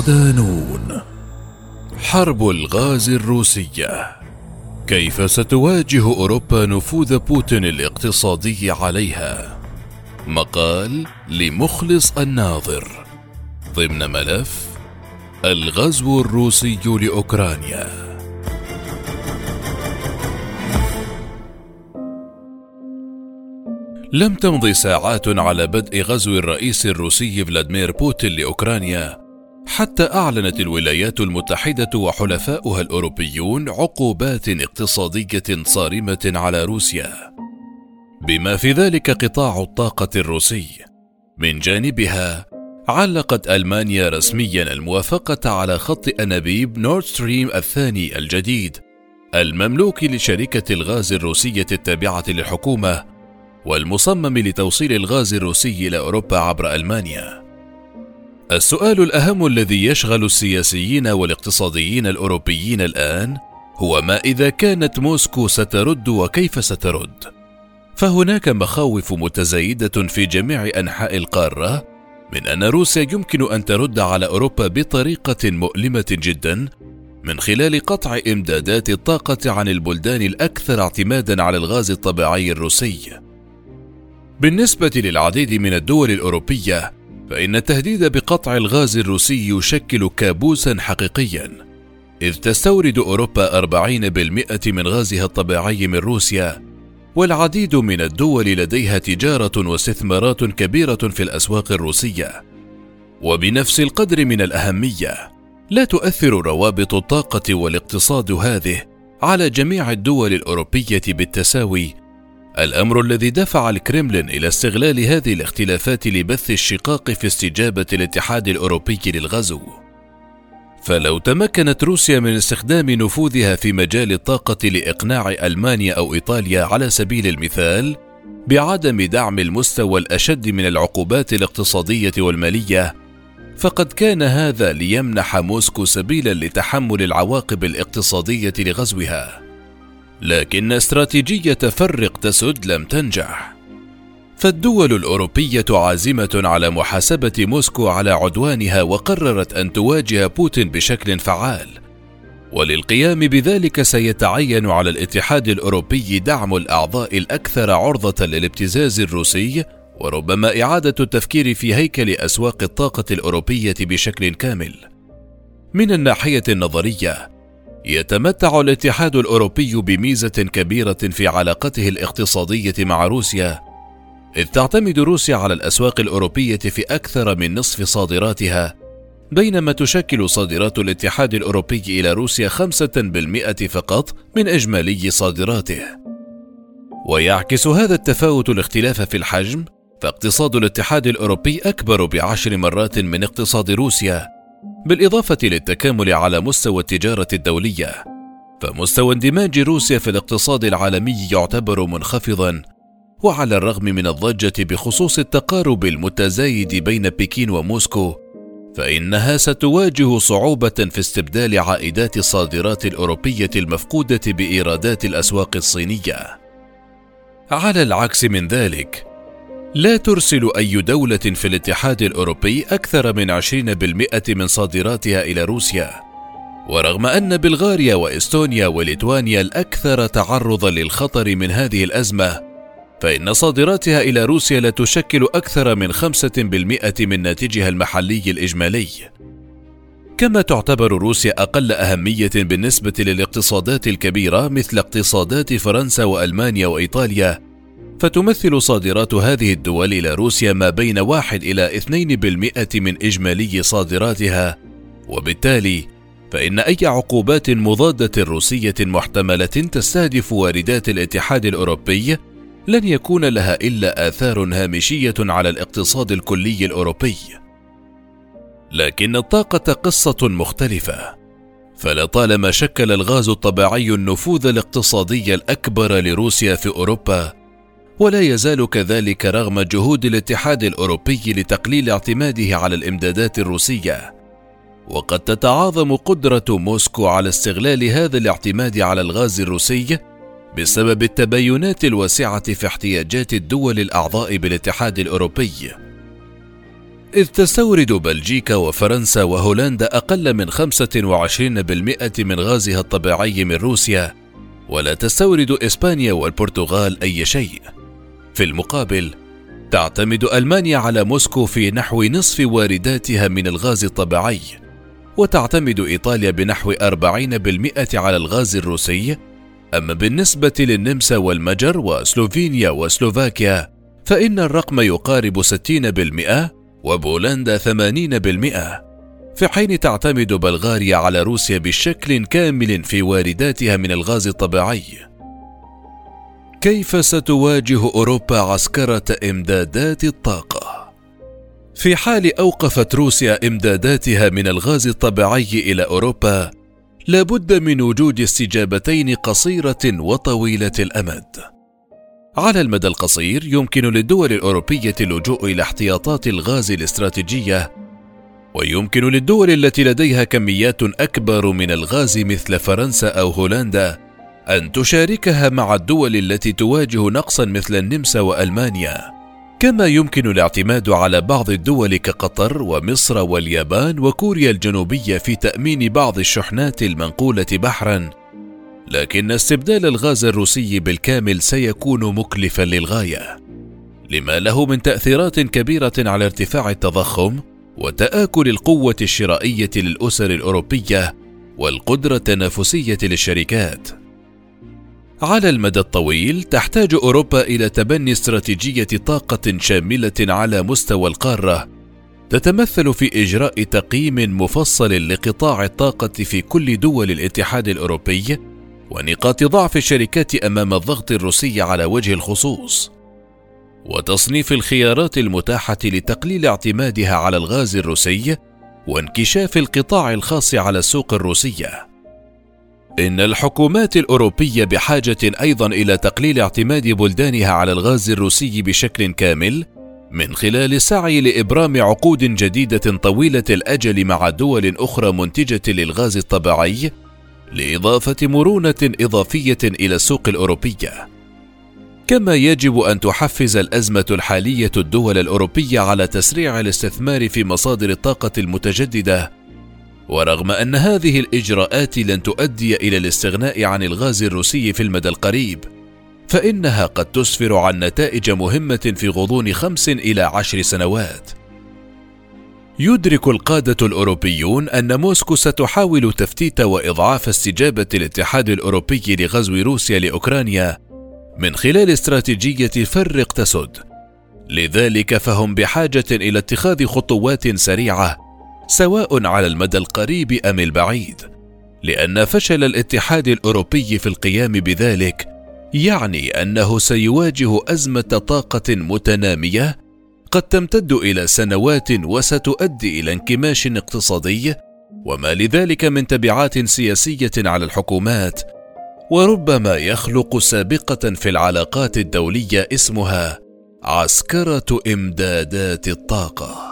صدانون حرب الغاز الروسية. كيف ستواجه أوروبا نفوذ بوتين الاقتصادي عليها؟ مقال لمخلص الناظر. ضمن ملف الغزو الروسي لأوكرانيا. لم تمض ساعات على بدء غزو الرئيس الروسي فلاديمير بوتين لأوكرانيا حتى أعلنت الولايات المتحدة وحلفاؤها الأوروبيون عقوبات اقتصادية صارمة على روسيا. بما في ذلك قطاع الطاقة الروسي. من جانبها علقت ألمانيا رسميا الموافقة على خط أنابيب نورد ستريم الثاني الجديد المملوك لشركة الغاز الروسية التابعة للحكومة والمصمم لتوصيل الغاز الروسي إلى أوروبا عبر ألمانيا. السؤال الأهم الذي يشغل السياسيين والاقتصاديين الأوروبيين الآن هو ما إذا كانت موسكو سترد وكيف سترد؟ فهناك مخاوف متزايدة في جميع أنحاء القارة من أن روسيا يمكن أن ترد على أوروبا بطريقة مؤلمة جدا من خلال قطع إمدادات الطاقة عن البلدان الأكثر اعتمادا على الغاز الطبيعي الروسي. بالنسبة للعديد من الدول الأوروبية فإن التهديد بقطع الغاز الروسي يشكل كابوسا حقيقيا إذ تستورد أوروبا 40% من غازها الطبيعي من روسيا والعديد من الدول لديها تجارة واستثمارات كبيرة في الأسواق الروسية. وبنفس القدر من الأهمية لا تؤثر روابط الطاقة والاقتصاد هذه على جميع الدول الأوروبية بالتساوي الأمر الذي دفع الكرملين إلى استغلال هذه الاختلافات لبث الشقاق في استجابة الاتحاد الأوروبي للغزو. فلو تمكنت روسيا من استخدام نفوذها في مجال الطاقة لإقناع ألمانيا أو إيطاليا على سبيل المثال بعدم دعم المستوى الأشد من العقوبات الاقتصادية والمالية فقد كان هذا ليمنح موسكو سبيلا لتحمل العواقب الاقتصادية لغزوها. لكن استراتيجية فرق تسد لم تنجح. فالدول الأوروبية عازمة على محاسبة موسكو على عدوانها وقررت أن تواجه بوتين بشكل فعال. وللقيام بذلك سيتعين على الاتحاد الأوروبي دعم الأعضاء الأكثر عرضة للابتزاز الروسي وربما إعادة التفكير في هيكل أسواق الطاقة الأوروبية بشكل كامل. من الناحية النظرية يتمتع الاتحاد الأوروبي بميزة كبيرة في علاقته الاقتصادية مع روسيا إذ تعتمد روسيا على الأسواق الأوروبية في أكثر من نصف صادراتها بينما تشكل صادرات الاتحاد الأوروبي إلى روسيا خمسة بالمئة فقط من إجمالي صادراته. ويعكس هذا التفاوت الاختلاف في الحجم فاقتصاد الاتحاد الأوروبي أكبر بعشر مرات من اقتصاد روسيا بالإضافة للتكامل على مستوى التجارة الدولية فمستوى اندماج روسيا في الاقتصاد العالمي يعتبر منخفضا وعلى الرغم من الضجة بخصوص التقارب المتزايد بين بكين وموسكو فإنها ستواجه صعوبة في استبدال عائدات الصادرات الأوروبية المفقودة بإيرادات الأسواق الصينية. على العكس من ذلك، لا ترسل أي دولة في الاتحاد الأوروبي أكثر من 20% من صادراتها إلى روسيا. ورغم أن بلغاريا وإستونيا وليتوانيا الأكثر تعرضا للخطر من هذه الأزمة فإن صادراتها إلى روسيا لا تشكل أكثر من 5% من ناتجها المحلي الإجمالي. كما تعتبر روسيا أقل أهمية بالنسبة للاقتصادات الكبيرة مثل اقتصادات فرنسا وألمانيا وإيطاليا فتمثل صادرات هذه الدول إلى روسيا ما بين واحد إلى اثنين بالمئة من إجمالي صادراتها وبالتالي فإن أي عقوبات مضادة روسية محتملة تستهدف واردات الاتحاد الأوروبي لن يكون لها إلا آثار هامشية على الاقتصاد الكلي الأوروبي. لكن الطاقة قصة مختلفة، فلطالما شكل الغاز الطبيعي النفوذ الاقتصادي الأكبر لروسيا في أوروبا، ولا يزال كذلك رغم جهود الاتحاد الأوروبي لتقليل اعتماده على الإمدادات الروسية. وقد تتعاظم قدرة موسكو على استغلال هذا الاعتماد على الغاز الروسي بسبب التباينات الواسعة في احتياجات الدول الأعضاء بالاتحاد الأوروبي. إذ تستورد بلجيكا وفرنسا وهولندا أقل من 25% من غازها الطبيعي من روسيا ولا تستورد إسبانيا والبرتغال أي شيء. في المقابل تعتمد ألمانيا على موسكو في نحو نصف وارداتها من الغاز الطبيعي وتعتمد إيطاليا بنحو 40% على الغاز الروسي. أما بالنسبة للنمسا والمجر وسلوفينيا وسلوفاكيا فإن الرقم يقارب 60% وبولندا 80% في حين تعتمد بلغاريا على روسيا بشكل كامل في وارداتها من الغاز الطبيعي. كيف ستواجه أوروبا عسكرة إمدادات الطاقة؟ في حال أوقفت روسيا إمداداتها من الغاز الطبيعي إلى أوروبا لابد من وجود استجابتين قصيرة وطويلة الأمد. على المدى القصير يمكن للدول الأوروبية اللجوء إلى احتياطات الغاز الاستراتيجية ويمكن للدول التي لديها كميات أكبر من الغاز مثل فرنسا أو هولندا أن تشاركها مع الدول التي تواجه نقصا مثل النمسا وألمانيا. كما يمكن الاعتماد على بعض الدول كقطر ومصر واليابان وكوريا الجنوبية في تأمين بعض الشحنات المنقولة بحرا. لكن استبدال الغاز الروسي بالكامل سيكون مكلفا للغاية. لما له من تأثيرات كبيرة على ارتفاع التضخم وتآكل القوة الشرائية للأسر الأوروبية والقدرة التنافسية للشركات. على المدى الطويل تحتاج أوروبا إلى تبني استراتيجية طاقة شاملة على مستوى القارة. تتمثل في إجراء تقييم مفصل لقطاع الطاقة في كل دول الاتحاد الأوروبي ونقاط ضعف الشركات أمام الضغط الروسي على وجه الخصوص. وتصنيف الخيارات المتاحة لتقليل اعتمادها على الغاز الروسي وانكشاف القطاع الخاص على السوق الروسية. إن الحكومات الأوروبية بحاجة أيضا إلى تقليل اعتماد بلدانها على الغاز الروسي بشكل كامل من خلال السعي لإبرام عقود جديدة طويلة الأجل مع دول أخرى منتجة للغاز الطبيعي لإضافة مرونة إضافية إلى السوق الأوروبية. كما يجب أن تحفز الأزمة الحالية الدول الأوروبية على تسريع الاستثمار في مصادر الطاقة المتجددة ورغم أن هذه الإجراءات لن تؤدي إلى الاستغناء عن الغاز الروسي في المدى القريب فإنها قد تسفر عن نتائج مهمة في غضون خمس إلى عشر سنوات يدرك القادة الأوروبيون أن موسكو ستحاول تفتيت وإضعاف استجابة الاتحاد الأوروبي لغزو روسيا لأوكرانيا من خلال استراتيجية فرق تسد. لذلك فهم بحاجة إلى اتخاذ خطوات سريعة سواء على المدى القريب أم البعيد، لأن فشل الاتحاد الأوروبي في القيام بذلك يعني أنه سيواجه أزمة طاقة متنامية قد تمتد إلى سنوات وستؤدي إلى انكماش اقتصادي وما لذلك من تبعات سياسية على الحكومات وربما يخلق سابقة في العلاقات الدولية اسمها عسكرة إمدادات الطاقة.